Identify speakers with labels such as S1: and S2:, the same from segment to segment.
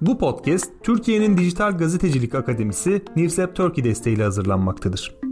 S1: Bu podcast Türkiye'nin Dijital Gazetecilik Akademisi Newsep Turkey desteğiyle hazırlanmaktadır.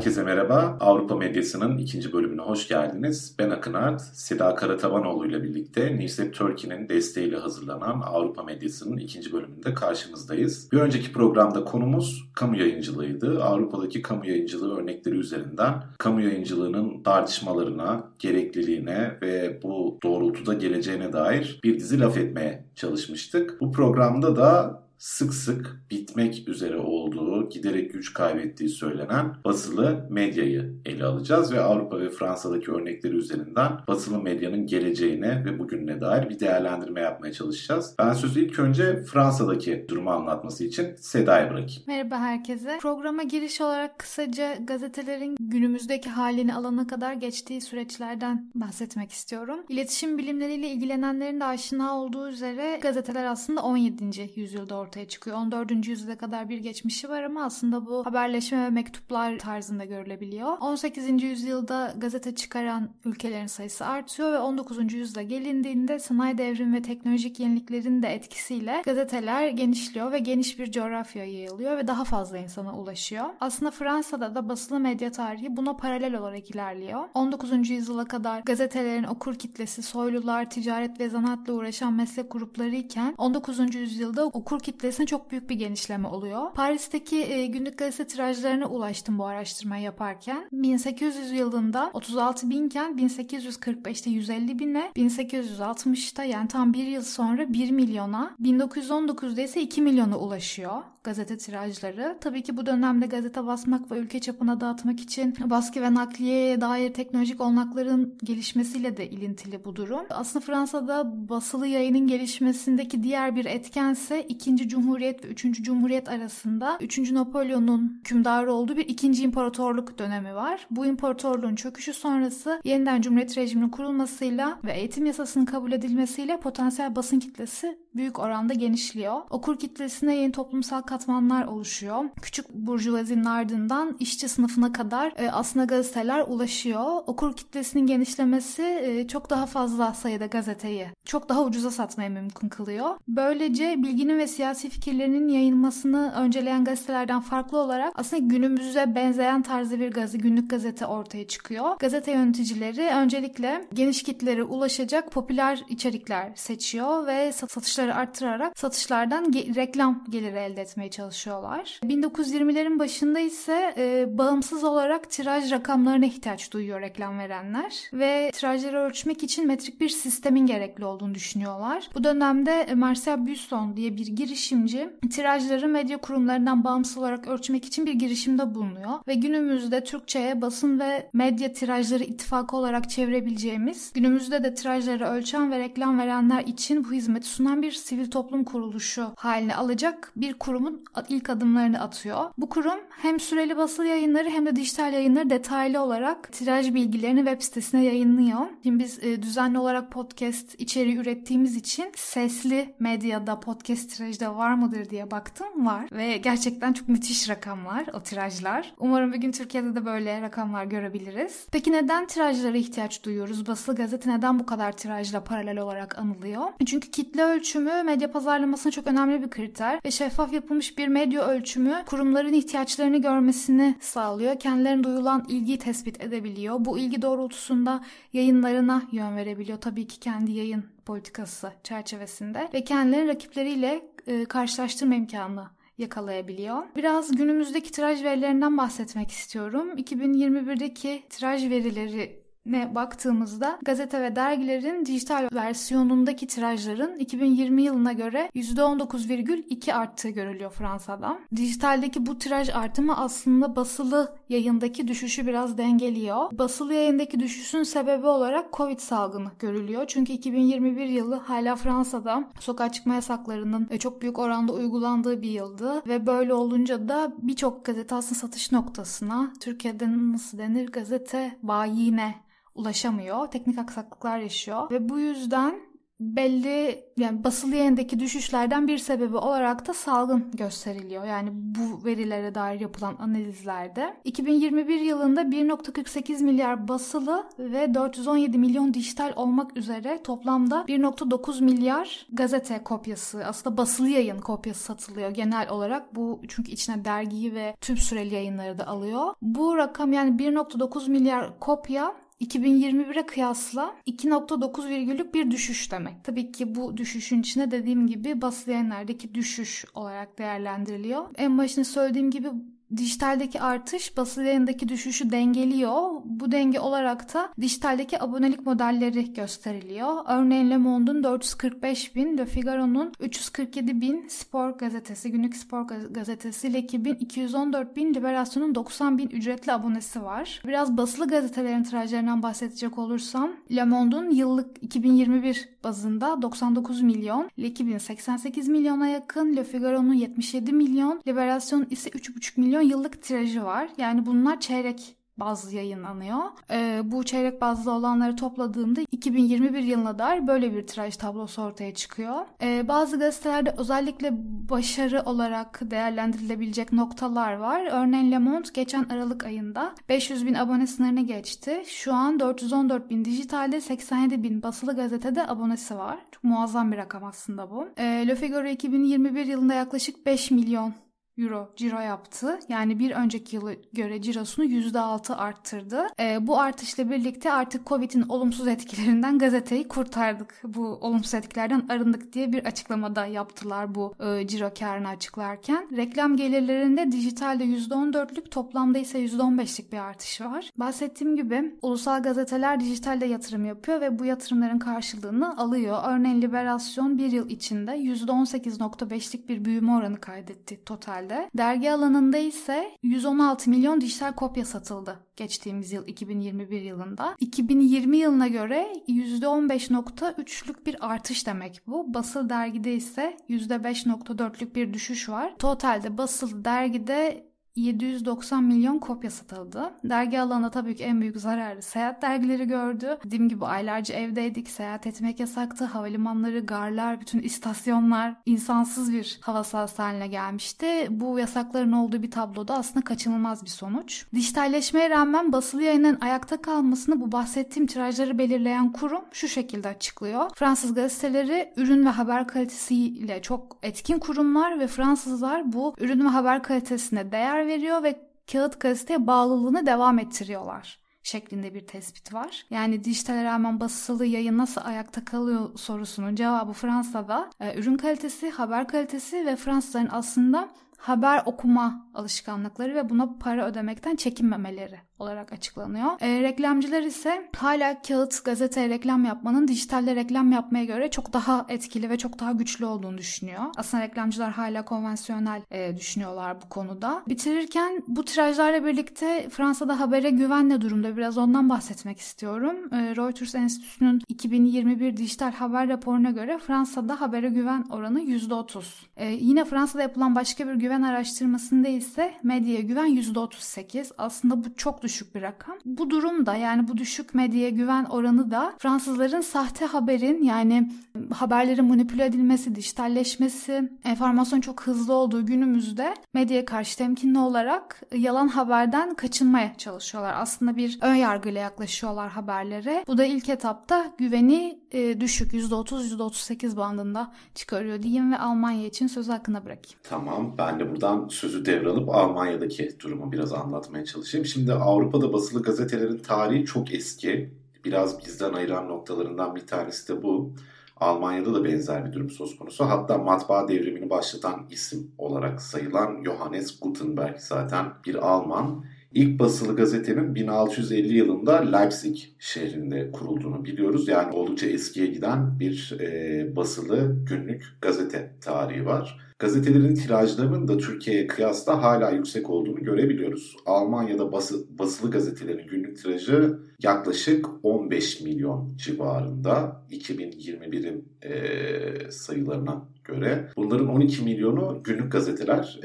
S2: Herkese merhaba. Avrupa Medyası'nın ikinci bölümüne hoş geldiniz. Ben Akın Art, Seda Karatabanoğlu ile birlikte Newsep Turkey'nin desteğiyle hazırlanan Avrupa Medyası'nın ikinci bölümünde karşınızdayız. Bir önceki programda konumuz kamu yayıncılığıydı. Avrupa'daki kamu yayıncılığı örnekleri üzerinden kamu yayıncılığının tartışmalarına, gerekliliğine ve bu doğrultuda geleceğine dair bir dizi laf etmeye çalışmıştık. Bu programda da sık sık bitmek üzere olduğu, giderek güç kaybettiği söylenen basılı medyayı ele alacağız ve Avrupa ve Fransa'daki örnekleri üzerinden basılı medyanın geleceğine ve bugününe dair bir değerlendirme yapmaya çalışacağız. Ben sözü ilk önce Fransa'daki durumu anlatması için Seda'ya bırakayım.
S3: Merhaba herkese. Programa giriş olarak kısaca gazetelerin günümüzdeki halini alana kadar geçtiği süreçlerden bahsetmek istiyorum. İletişim bilimleriyle ilgilenenlerin de aşina olduğu üzere gazeteler aslında 17. yüzyılda ortaya çıkıyor. 14. yüzyıla kadar bir geçmişi var ama aslında bu haberleşme ve mektuplar tarzında görülebiliyor. 18. yüzyılda gazete çıkaran ülkelerin sayısı artıyor ve 19. yüzyıla gelindiğinde sanayi devrimi ve teknolojik yeniliklerin de etkisiyle gazeteler genişliyor ve geniş bir coğrafya yayılıyor ve daha fazla insana ulaşıyor. Aslında Fransa'da da basılı medya tarihi buna paralel olarak ilerliyor. 19. yüzyıla kadar gazetelerin okur kitlesi soylular, ticaret ve zanaatla uğraşan meslek grupları iken 19. yüzyılda okur kitlesi kitlesine çok büyük bir genişleme oluyor. Paris'teki e, günlük gazete tirajlarına ulaştım bu araştırmayı yaparken. 1800 yılında 36 binken 1845'te 150 bine, 1860'ta yani tam bir yıl sonra 1 milyona, 1919'da ise 2 milyona ulaşıyor gazete tirajları. Tabii ki bu dönemde gazete basmak ve ülke çapına dağıtmak için baskı ve nakliyeye dair teknolojik olanakların gelişmesiyle de ilintili bu durum. Aslında Fransa'da basılı yayının gelişmesindeki diğer bir etkense 2. Cumhuriyet ve 3. Cumhuriyet arasında 3. Napolyon'un hükümdarı olduğu bir ikinci imparatorluk dönemi var. Bu imparatorluğun çöküşü sonrası yeniden Cumhuriyet rejiminin kurulmasıyla ve eğitim yasasının kabul edilmesiyle potansiyel basın kitlesi büyük oranda genişliyor. Okur kitlesine yeni toplumsal katmanlar oluşuyor. Küçük burjuvazinin ardından işçi sınıfına kadar e, aslında gazeteler ulaşıyor. Okur kitlesinin genişlemesi e, çok daha fazla sayıda gazeteyi çok daha ucuza satmaya mümkün kılıyor. Böylece bilginin ve siyasi fikirlerinin yayılmasını önceleyen gazetelerden farklı olarak aslında günümüze benzeyen tarzı bir gazete, günlük gazete ortaya çıkıyor. Gazete yöneticileri öncelikle geniş kitlere ulaşacak popüler içerikler seçiyor ve satışları arttırarak satışlardan ge- reklam geliri elde etmeye çalışıyorlar. 1920'lerin başında ise e, bağımsız olarak tiraj rakamlarına ihtiyaç duyuyor reklam verenler ve tirajları ölçmek için metrik bir sistemin gerekli olduğunu düşünüyorlar. Bu dönemde Marcel Busson diye bir girişimci tirajları medya kurumlarından bağımsız olarak ölçmek için bir girişimde bulunuyor ve günümüzde Türkçe'ye basın ve medya tirajları ittifakı olarak çevirebileceğimiz günümüzde de tirajları ölçen ve reklam verenler için bu hizmeti sunan bir sivil toplum kuruluşu haline alacak bir kurumun ilk adımlarını atıyor. Bu kurum hem süreli basılı yayınları hem de dijital yayınları detaylı olarak tiraj bilgilerini web sitesine yayınlıyor. Şimdi biz e, düzenli olarak podcast içeriği ürettiğimiz için sesli medyada podcast tirajda var mıdır diye baktım var ve gerçekten çok müthiş rakamlar o tirajlar. Umarım bir gün Türkiye'de de böyle rakamlar görebiliriz. Peki neden tirajlara ihtiyaç duyuyoruz? Basılı gazete neden bu kadar tirajla paralel olarak anılıyor? Çünkü kitle ölçümü medya pazarlamasına çok önemli bir kriter ve şeffaf yapılmış bir medya ölçümü kurumların ihtiyaçlarını görmesini sağlıyor. Kendilerine duyulan ilgiyi tespit edebiliyor. Bu ilgi doğrultusunda yayınlarına yön verebiliyor. Tabii ki kendi yayın politikası çerçevesinde ve kendilerini rakipleriyle e, karşılaştırma imkanı yakalayabiliyor. Biraz günümüzdeki tiraj verilerinden bahsetmek istiyorum. 2021'deki tiraj verileri ne baktığımızda gazete ve dergilerin dijital versiyonundaki tirajların 2020 yılına göre %19,2 arttığı görülüyor Fransa'da. Dijitaldeki bu tiraj artımı aslında basılı yayındaki düşüşü biraz dengeliyor. Basılı yayındaki düşüşün sebebi olarak Covid salgını görülüyor. Çünkü 2021 yılı hala Fransa'da sokağa çıkma yasaklarının çok büyük oranda uygulandığı bir yıldı ve böyle olunca da birçok gazete aslında satış noktasına Türkiye'de nasıl denir gazete bayine ulaşamıyor. Teknik aksaklıklar yaşıyor ve bu yüzden belli yani basılı yayındaki düşüşlerden bir sebebi olarak da salgın gösteriliyor. Yani bu verilere dair yapılan analizlerde. 2021 yılında 1.48 milyar basılı ve 417 milyon dijital olmak üzere toplamda 1.9 milyar gazete kopyası aslında basılı yayın kopyası satılıyor genel olarak. Bu çünkü içine dergiyi ve tüm süreli yayınları da alıyor. Bu rakam yani 1.9 milyar kopya 2021'e kıyasla 2.9 virgüllük bir düşüş demek. Tabii ki bu düşüşün içine dediğim gibi basılı yayınlardaki düşüş olarak değerlendiriliyor. En başında söylediğim gibi dijitaldeki artış basılı yayındaki düşüşü dengeliyor. Bu denge olarak da dijitaldeki abonelik modelleri gösteriliyor. Örneğin Le Monde'un 445 bin, Le Figaro'nun 347 bin, Spor gazetesi, günlük spor gazetesi, L'Equipe'in 214 bin, Liberation'un 90 bin ücretli abonesi var. Biraz basılı gazetelerin tirajlarından bahsedecek olursam, Le Monde'un yıllık 2021 bazında 99 milyon, L'Equipe'in 88 milyona yakın, Le Figaro'nun 77 milyon, Liberation ise 3,5 milyon milyon yıllık tirajı var. Yani bunlar çeyrek bazlı yayınlanıyor. Ee, bu çeyrek bazlı olanları topladığımda 2021 yılına dair böyle bir tiraj tablosu ortaya çıkıyor. Ee, bazı gazetelerde özellikle başarı olarak değerlendirilebilecek noktalar var. Örneğin Le Monde geçen Aralık ayında 500 bin abone sınırını geçti. Şu an 414 bin dijitalde 87 bin basılı gazetede abonesi var. Çok muazzam bir rakam aslında bu. Ee, Le Figaro 2021 yılında yaklaşık 5 milyon euro ciro yaptı. Yani bir önceki yılı göre cirosunu %6 arttırdı. E, bu artışla birlikte artık Covid'in olumsuz etkilerinden gazeteyi kurtardık. Bu olumsuz etkilerden arındık diye bir açıklamada yaptılar bu e, ciro karını açıklarken. Reklam gelirlerinde dijitalde %14'lük toplamda ise %15'lik bir artış var. Bahsettiğim gibi ulusal gazeteler dijitalde yatırım yapıyor ve bu yatırımların karşılığını alıyor. Örneğin Liberasyon bir yıl içinde %18.5'lik bir büyüme oranı kaydetti totalde şekilde. Dergi alanında ise 116 milyon dijital kopya satıldı geçtiğimiz yıl 2021 yılında. 2020 yılına göre %15.3'lük bir artış demek bu. Basılı dergide ise %5.4'lük bir düşüş var. Totalde basılı dergide 790 milyon kopya satıldı. Dergi alanında tabii ki en büyük zararı seyahat dergileri gördü. Dediğim gibi aylarca evdeydik, seyahat etmek yasaktı. Havalimanları, garlar, bütün istasyonlar insansız bir hava sahası haline gelmişti. Bu yasakların olduğu bir tabloda aslında kaçınılmaz bir sonuç. Dijitalleşmeye rağmen basılı yayının ayakta kalmasını bu bahsettiğim tirajları belirleyen kurum şu şekilde açıklıyor. Fransız gazeteleri ürün ve haber kalitesiyle çok etkin kurumlar ve Fransızlar bu ürün ve haber kalitesine değer veriyor ve kağıt gazeteye bağlılığını devam ettiriyorlar şeklinde bir tespit var. Yani dijitale rağmen basılı yayın nasıl ayakta kalıyor sorusunun cevabı Fransa'da e, ürün kalitesi, haber kalitesi ve Fransızların aslında haber okuma alışkanlıkları ve buna para ödemekten çekinmemeleri olarak açıklanıyor. E, reklamcılar ise hala kağıt gazete reklam yapmanın dijitalde reklam yapmaya göre çok daha etkili ve çok daha güçlü olduğunu düşünüyor. Aslında reklamcılar hala konvansiyonel e, düşünüyorlar bu konuda. Bitirirken bu tirajlarla birlikte Fransa'da habere güven ne durumda? Biraz ondan bahsetmek istiyorum. E, Reuters Enstitüsü'nün 2021 dijital haber raporuna göre Fransa'da habere güven oranı %30. E, yine Fransa'da yapılan başka bir güven araştırmasında ise medyaya güven %38. Aslında bu çok düşük bir rakam. Bu durum da yani bu düşük medyaya güven oranı da Fransızların sahte haberin yani haberlerin manipüle edilmesi, dijitalleşmesi, enformasyon çok hızlı olduğu günümüzde medyaya karşı temkinli olarak yalan haberden kaçınmaya çalışıyorlar. Aslında bir ön yargıyla yaklaşıyorlar haberlere. Bu da ilk etapta güveni e, düşük %30-%38 bandında çıkarıyor diyeyim ve Almanya için söz hakkında bırakayım.
S2: Tamam ben de buradan sözü devralıp Almanya'daki durumu biraz anlatmaya çalışayım. Şimdi Avrupa'da basılı gazetelerin tarihi çok eski. Biraz bizden ayıran noktalarından bir tanesi de bu. Almanya'da da benzer bir durum söz konusu. Hatta matbaa devrimini başlatan isim olarak sayılan Johannes Gutenberg zaten bir Alman. İlk basılı gazetenin 1650 yılında Leipzig şehrinde kurulduğunu biliyoruz. Yani oldukça eskiye giden bir e, basılı günlük gazete tarihi var. Gazetelerin tirajlarının da Türkiye'ye kıyasla hala yüksek olduğunu görebiliyoruz. Almanya'da bası, basılı gazetelerin günlük tirajı yaklaşık 15 milyon civarında 2021'in e, sayılarına göre. Bunların 12 milyonu günlük gazeteler,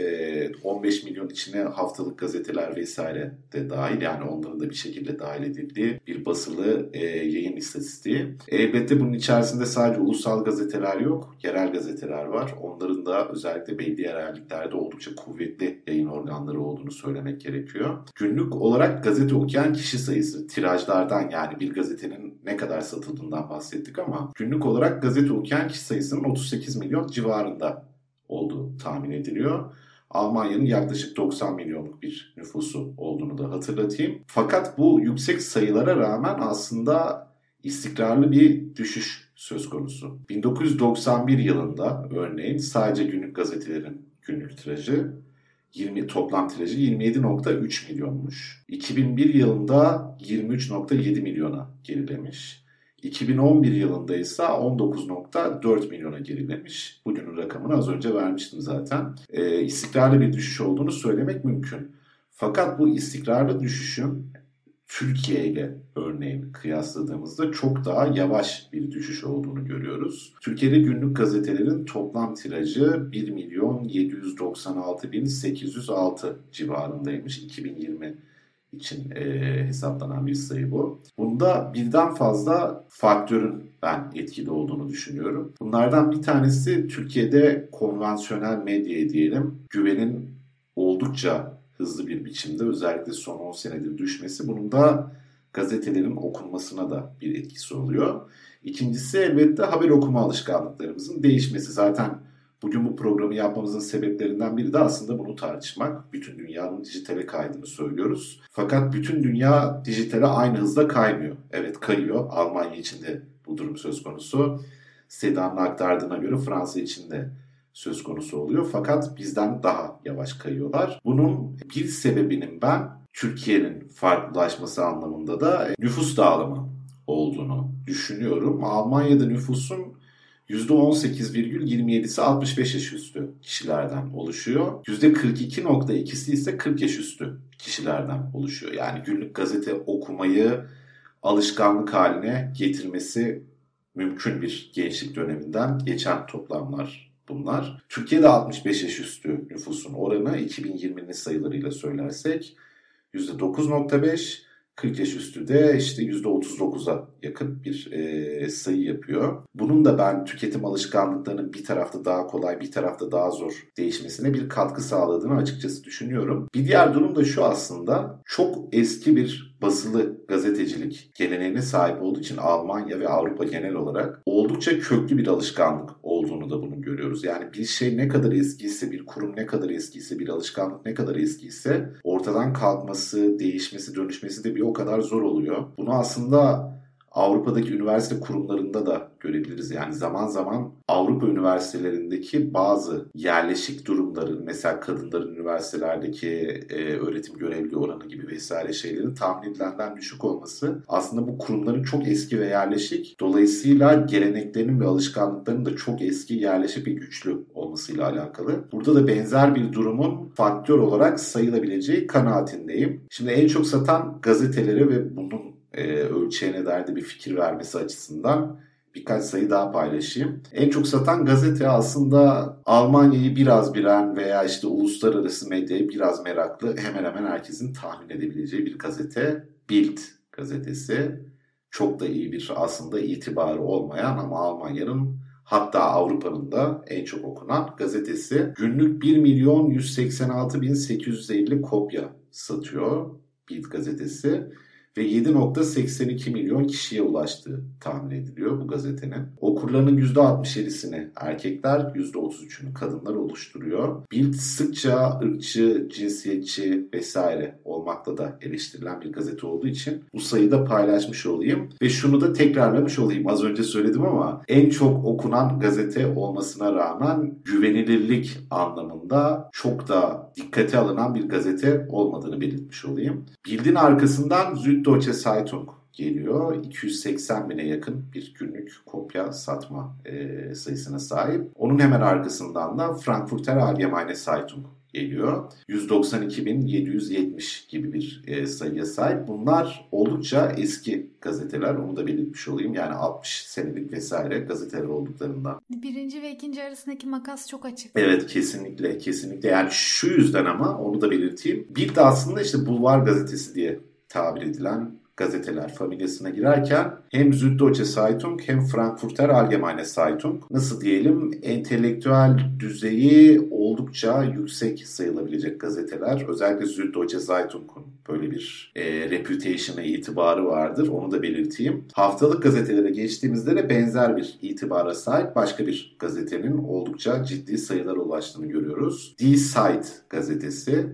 S2: 15 milyon içine haftalık gazeteler vesaire de dahil. Yani onların da bir şekilde dahil edildiği bir basılı yayın istatistiği. Elbette bunun içerisinde sadece ulusal gazeteler yok, yerel gazeteler var. Onların da özellikle belli yerelliklerde oldukça kuvvetli yayın organları olduğunu söylemek gerekiyor. Günlük olarak gazete okuyan kişi sayısı, tirajlardan yani bir gazetenin ne kadar satıldığından bahsettik ama günlük olarak gazete okuyan kişi sayısının 38 civarında olduğu tahmin ediliyor. Almanya'nın yaklaşık 90 milyonluk bir nüfusu olduğunu da hatırlatayım. Fakat bu yüksek sayılara rağmen aslında istikrarlı bir düşüş söz konusu. 1991 yılında örneğin sadece günlük gazetelerin günlük tirajı 20 toplam tirajı 27.3 milyonmuş. 2001 yılında 23.7 milyona gerilemiş. 2011 yılında ise 19.4 milyona gerilemiş. Bugünün rakamını az önce vermiştim zaten. E, istikrarlı bir düşüş olduğunu söylemek mümkün. Fakat bu istikrarlı düşüşün Türkiye ile örneğin kıyasladığımızda çok daha yavaş bir düşüş olduğunu görüyoruz. Türkiye'de günlük gazetelerin toplam tirajı 1 milyon 796 bin 806 civarındaymış 2020 için e, hesaplanan bir sayı bu. Bunda birden fazla faktörün ben etkili olduğunu düşünüyorum. Bunlardan bir tanesi Türkiye'de konvansiyonel medyaya diyelim güvenin oldukça hızlı bir biçimde özellikle son 10 senedir düşmesi. Bunun da gazetelerin okunmasına da bir etkisi oluyor. İkincisi elbette haber okuma alışkanlıklarımızın değişmesi. Zaten Bugün bu programı yapmamızın sebeplerinden biri de aslında bunu tartışmak. Bütün dünyanın dijitale kaydığını söylüyoruz. Fakat bütün dünya dijitale aynı hızda kaymıyor. Evet kayıyor. Almanya için de bu durum söz konusu. Sedan'ın aktardığına göre Fransa için de söz konusu oluyor. Fakat bizden daha yavaş kayıyorlar. Bunun bir sebebinin ben Türkiye'nin farklılaşması anlamında da nüfus dağılımı olduğunu düşünüyorum. Almanya'da nüfusun %18,27'si 65 yaş üstü kişilerden oluşuyor. %42.2'si ise 40 yaş üstü kişilerden oluşuyor. Yani günlük gazete okumayı alışkanlık haline getirmesi mümkün bir gençlik döneminden geçen toplamlar bunlar. Türkiye'de 65 yaş üstü nüfusun oranı 2020'nin sayılarıyla söylersek %9.5, 40 yaş üstü de işte %39'a yakın bir e, sayı yapıyor. Bunun da ben tüketim alışkanlıklarının bir tarafta daha kolay bir tarafta daha zor değişmesine bir katkı sağladığını açıkçası düşünüyorum. Bir diğer durum da şu aslında çok eski bir basılı gazetecilik geleneğine sahip olduğu için Almanya ve Avrupa genel olarak oldukça köklü bir alışkanlık olduğunu da bunu görüyoruz. Yani bir şey ne kadar eskiyse, bir kurum ne kadar eskiyse, bir alışkanlık ne kadar eskiyse ortadan kalkması, değişmesi, dönüşmesi de bir o kadar zor oluyor. Bunu aslında Avrupa'daki üniversite kurumlarında da görebiliriz. Yani zaman zaman Avrupa üniversitelerindeki bazı yerleşik durumların mesela kadınların üniversitelerdeki e, öğretim görevli oranı gibi vesaire şeylerin tahmin edilenden düşük olması aslında bu kurumların çok eski ve yerleşik dolayısıyla geleneklerinin ve alışkanlıklarının da çok eski yerleşik ve güçlü olmasıyla alakalı. Burada da benzer bir durumun faktör olarak sayılabileceği kanaatindeyim. Şimdi en çok satan gazeteleri ve bunun e, ölçeğine dair bir fikir vermesi açısından birkaç sayı daha paylaşayım. En çok satan gazete aslında Almanya'yı biraz bilen veya işte uluslararası medyayı biraz meraklı hemen hemen herkesin tahmin edebileceği bir gazete Bild gazetesi. Çok da iyi bir aslında itibarı olmayan ama Almanya'nın hatta Avrupa'nın da en çok okunan gazetesi. Günlük 1 milyon 186 bin 850 kopya satıyor Bild gazetesi ve 7.82 milyon kişiye ulaştığı tahmin ediliyor bu gazetenin. Okurlarının %67'sini erkekler, %33'ünü kadınlar oluşturuyor. Bild sıkça ırkçı, cinsiyetçi vesaire olmakla da eleştirilen bir gazete olduğu için bu sayıyı da paylaşmış olayım. Ve şunu da tekrarlamış olayım. Az önce söyledim ama en çok okunan gazete olmasına rağmen güvenilirlik anlamında çok da dikkate alınan bir gazete olmadığını belirtmiş olayım. Bild'in arkasından Süddeutsche Zeitung geliyor. 280 bine yakın bir günlük kopya satma e, sayısına sahip. Onun hemen arkasından da Frankfurter Allgemeine Zeitung geliyor. 192.770 gibi bir e, sayıya sahip. Bunlar oldukça eski gazeteler. Onu da belirtmiş olayım. Yani 60 senelik vesaire gazeteler olduklarından.
S3: Birinci ve ikinci arasındaki makas çok açık.
S2: Evet kesinlikle kesinlikle. Yani şu yüzden ama onu da belirteyim. Bir de aslında işte bulvar gazetesi diye tabir edilen gazeteler familyasına girerken hem Süddeutsche Zeitung hem Frankfurter Allgemeine Zeitung nasıl diyelim entelektüel düzeyi oldukça yüksek sayılabilecek gazeteler. Özellikle Süddeutsche Zeitung'un böyle bir e, reputation'a itibarı vardır. Onu da belirteyim. Haftalık gazetelere geçtiğimizde de benzer bir itibara sahip başka bir gazetenin oldukça ciddi sayılara ulaştığını görüyoruz. Die Zeit gazetesi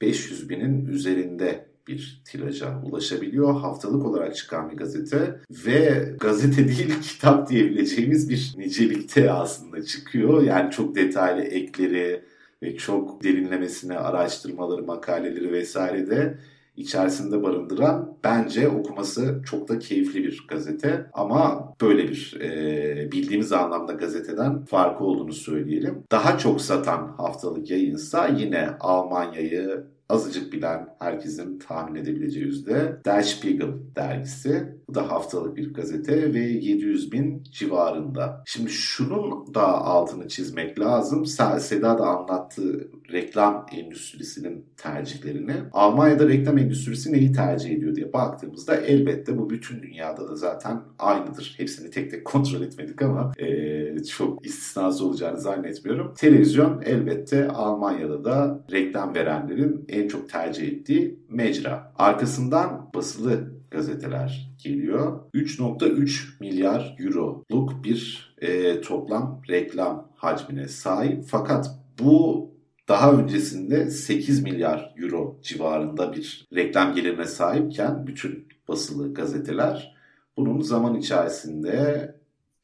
S2: 500 binin üzerinde bir tiraja ulaşabiliyor. Haftalık olarak çıkan bir gazete ve gazete değil kitap diyebileceğimiz bir nicelikte aslında çıkıyor. Yani çok detaylı ekleri ve çok derinlemesine araştırmaları, makaleleri vesaire de içerisinde barındıran bence okuması çok da keyifli bir gazete ama böyle bir e, bildiğimiz anlamda gazeteden farkı olduğunu söyleyelim. Daha çok satan haftalık yayınsa yine Almanya'yı, azıcık bilen herkesin tahmin edebileceği yüzde Der Spiegel dergisi. Bu da haftalık bir gazete ve 700 bin civarında. Şimdi şunun da altını çizmek lazım. Seda da anlattığı reklam endüstrisinin tercihlerini. Almanya'da reklam endüstrisi neyi tercih ediyor diye baktığımızda elbette bu bütün dünyada da zaten aynıdır. Hepsini tek tek kontrol etmedik ama e, çok istisnası olacağını zannetmiyorum. Televizyon elbette Almanya'da da reklam verenlerin en çok tercih ettiği mecra. Arkasından basılı gazeteler geliyor. 3.3 milyar euroluk bir e, toplam reklam hacmine sahip. Fakat bu daha öncesinde 8 milyar euro civarında bir reklam gelirine sahipken bütün basılı gazeteler bunun zaman içerisinde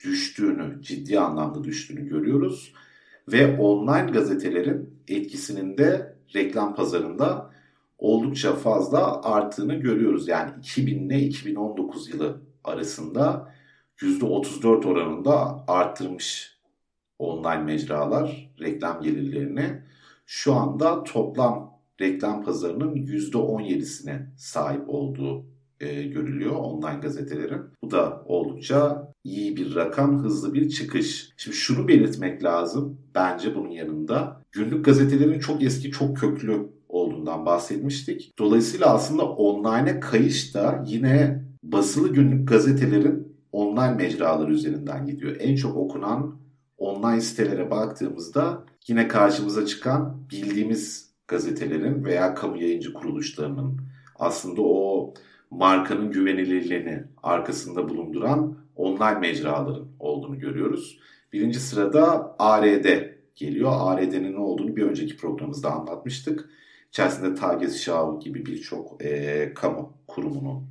S2: düştüğünü, ciddi anlamda düştüğünü görüyoruz. Ve online gazetelerin etkisinin de reklam pazarında oldukça fazla arttığını görüyoruz. Yani 2000 ile 2019 yılı arasında %34 oranında arttırmış online mecralar reklam gelirlerini. Şu anda toplam reklam pazarının %17'sine sahip olduğu e, görülüyor online gazetelerin. Bu da oldukça iyi bir rakam, hızlı bir çıkış. Şimdi şunu belirtmek lazım bence bunun yanında. Günlük gazetelerin çok eski, çok köklü olduğundan bahsetmiştik. Dolayısıyla aslında online'e kayış da yine basılı günlük gazetelerin online mecraları üzerinden gidiyor. En çok okunan online sitelere baktığımızda yine karşımıza çıkan bildiğimiz gazetelerin veya kamu yayıncı kuruluşlarının aslında o markanın güvenilirliğini arkasında bulunduran online mecraların olduğunu görüyoruz. Birinci sırada ARD geliyor. ARD'nin ne olduğunu bir önceki programımızda anlatmıştık. İçerisinde Tagesschau gibi birçok e, kamu kurumunu,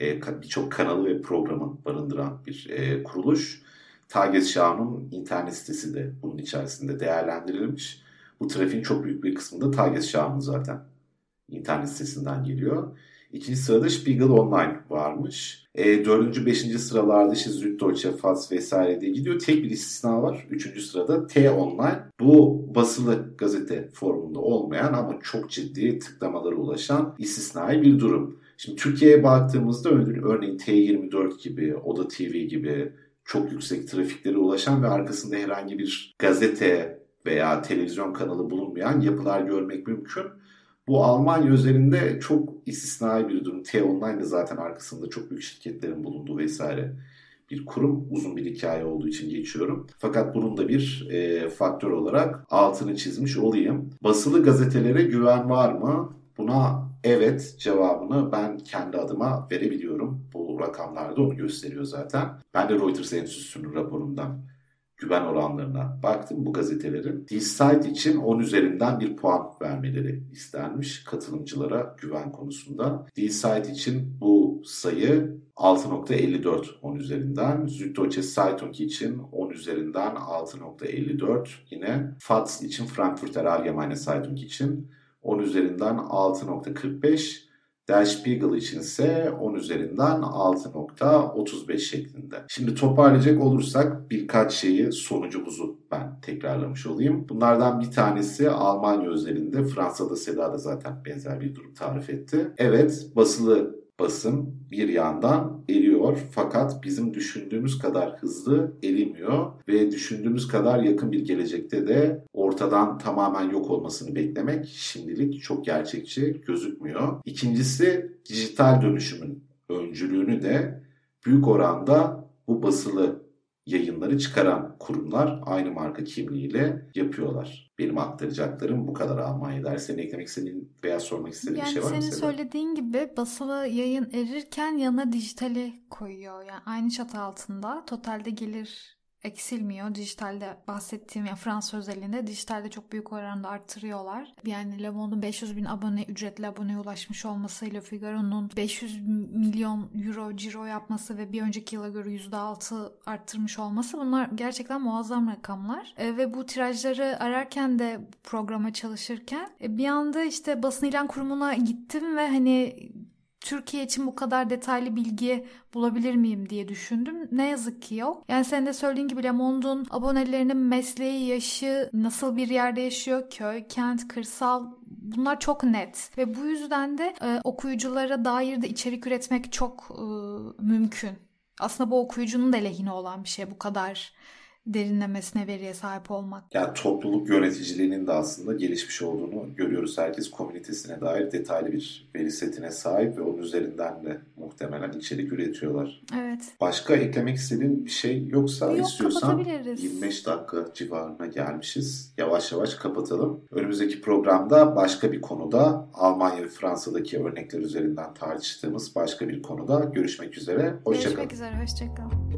S2: e, birçok kanalı ve programı barındıran bir e, kuruluş. Tagesschau'nun internet sitesi de bunun içerisinde değerlendirilmiş. Bu trafiğin çok büyük bir kısmı da Tagesschau'nun zaten internet sitesinden geliyor. İkinci sırada Spiegel Online varmış. E, dördüncü, beşinci sıralarda işte Süddeutsche, Faz vesaire diye gidiyor. Tek bir istisna var. Üçüncü sırada T Online. Bu basılı gazete formunda olmayan ama çok ciddi tıklamalara ulaşan istisnai bir durum. Şimdi Türkiye'ye baktığımızda örneğin T24 gibi, Oda TV gibi çok yüksek trafiklere ulaşan ve arkasında herhangi bir gazete veya televizyon kanalı bulunmayan yapılar görmek mümkün. Bu Almanya üzerinde çok istisnai bir durum. T-Online de zaten arkasında çok büyük şirketlerin bulunduğu vesaire bir kurum. Uzun bir hikaye olduğu için geçiyorum. Fakat bunun da bir e, faktör olarak altını çizmiş olayım. Basılı gazetelere güven var mı? Buna evet cevabını ben kendi adıma verebiliyorum. Bu rakamlarda onu gösteriyor zaten. Ben de Reuters Enstitüsü'nün raporundan güven oranlarına baktım bu gazetelerin. Dissite için 10 üzerinden bir puan vermeleri istenmiş katılımcılara güven konusunda. Dissite için bu sayı 6.54 10 üzerinden. Süddeutsche Zeitung için 10 üzerinden 6.54 yine. FATS için Frankfurter Allgemeine Zeitung için 10 üzerinden 6.45 Der Spiegel için ise 10 üzerinden 6.35 şeklinde. Şimdi toparlayacak olursak birkaç şeyi sonucumuzu ben tekrarlamış olayım. Bunlardan bir tanesi Almanya özelinde Fransa'da Seda da zaten benzer bir durum tarif etti. Evet basılı basın bir yandan eriyor fakat bizim düşündüğümüz kadar hızlı erimiyor ve düşündüğümüz kadar yakın bir gelecekte de ortadan tamamen yok olmasını beklemek şimdilik çok gerçekçi gözükmüyor. İkincisi dijital dönüşümün öncülüğünü de büyük oranda bu basılı yayınları çıkaran kurumlar aynı marka kimliğiyle yapıyorlar. Benim aktaracaklarım bu kadar Almanya dersen eklemek istediğin veya sormak istediğin
S3: yani
S2: bir şey var mı?
S3: senin
S2: Seda?
S3: söylediğin gibi basılı yayın erirken yanına dijitali koyuyor. Yani aynı çatı altında totalde gelir eksilmiyor. Dijitalde bahsettiğim yani Fransa özelliğinde dijitalde çok büyük oranda arttırıyorlar. Yani Le Monde'un 500 bin abone ücretli aboneye ulaşmış olmasıyla Figaro'nun 500 milyon euro ciro yapması ve bir önceki yıla göre %6 arttırmış olması bunlar gerçekten muazzam rakamlar. E, ve bu tirajları ararken de programa çalışırken e, bir anda işte basın ilan kurumuna gittim ve hani Türkiye için bu kadar detaylı bilgi bulabilir miyim diye düşündüm. Ne yazık ki yok. Yani sen de söylediğin gibi Le Monde'un abonelerinin mesleği, yaşı, nasıl bir yerde yaşıyor, köy, kent, kırsal bunlar çok net. Ve bu yüzden de e, okuyuculara dair de içerik üretmek çok e, mümkün. Aslında bu okuyucunun da lehine olan bir şey bu kadar derinlemesine veriye sahip olmak.
S2: Yani topluluk yöneticiliğinin de aslında gelişmiş olduğunu görüyoruz. Herkes komünitesine dair detaylı bir veri setine sahip ve onun üzerinden de muhtemelen içerik üretiyorlar.
S3: Evet.
S2: Başka eklemek istediğin bir şey yoksa
S3: Yok,
S2: istiyorsan
S3: kapatabiliriz.
S2: 25 dakika civarına gelmişiz. Yavaş yavaş kapatalım. Önümüzdeki programda başka bir konuda Almanya ve Fransa'daki örnekler üzerinden tartıştığımız başka bir konuda görüşmek üzere. Hoşçakalın.
S3: Görüşmek üzere. Hoşçakalın.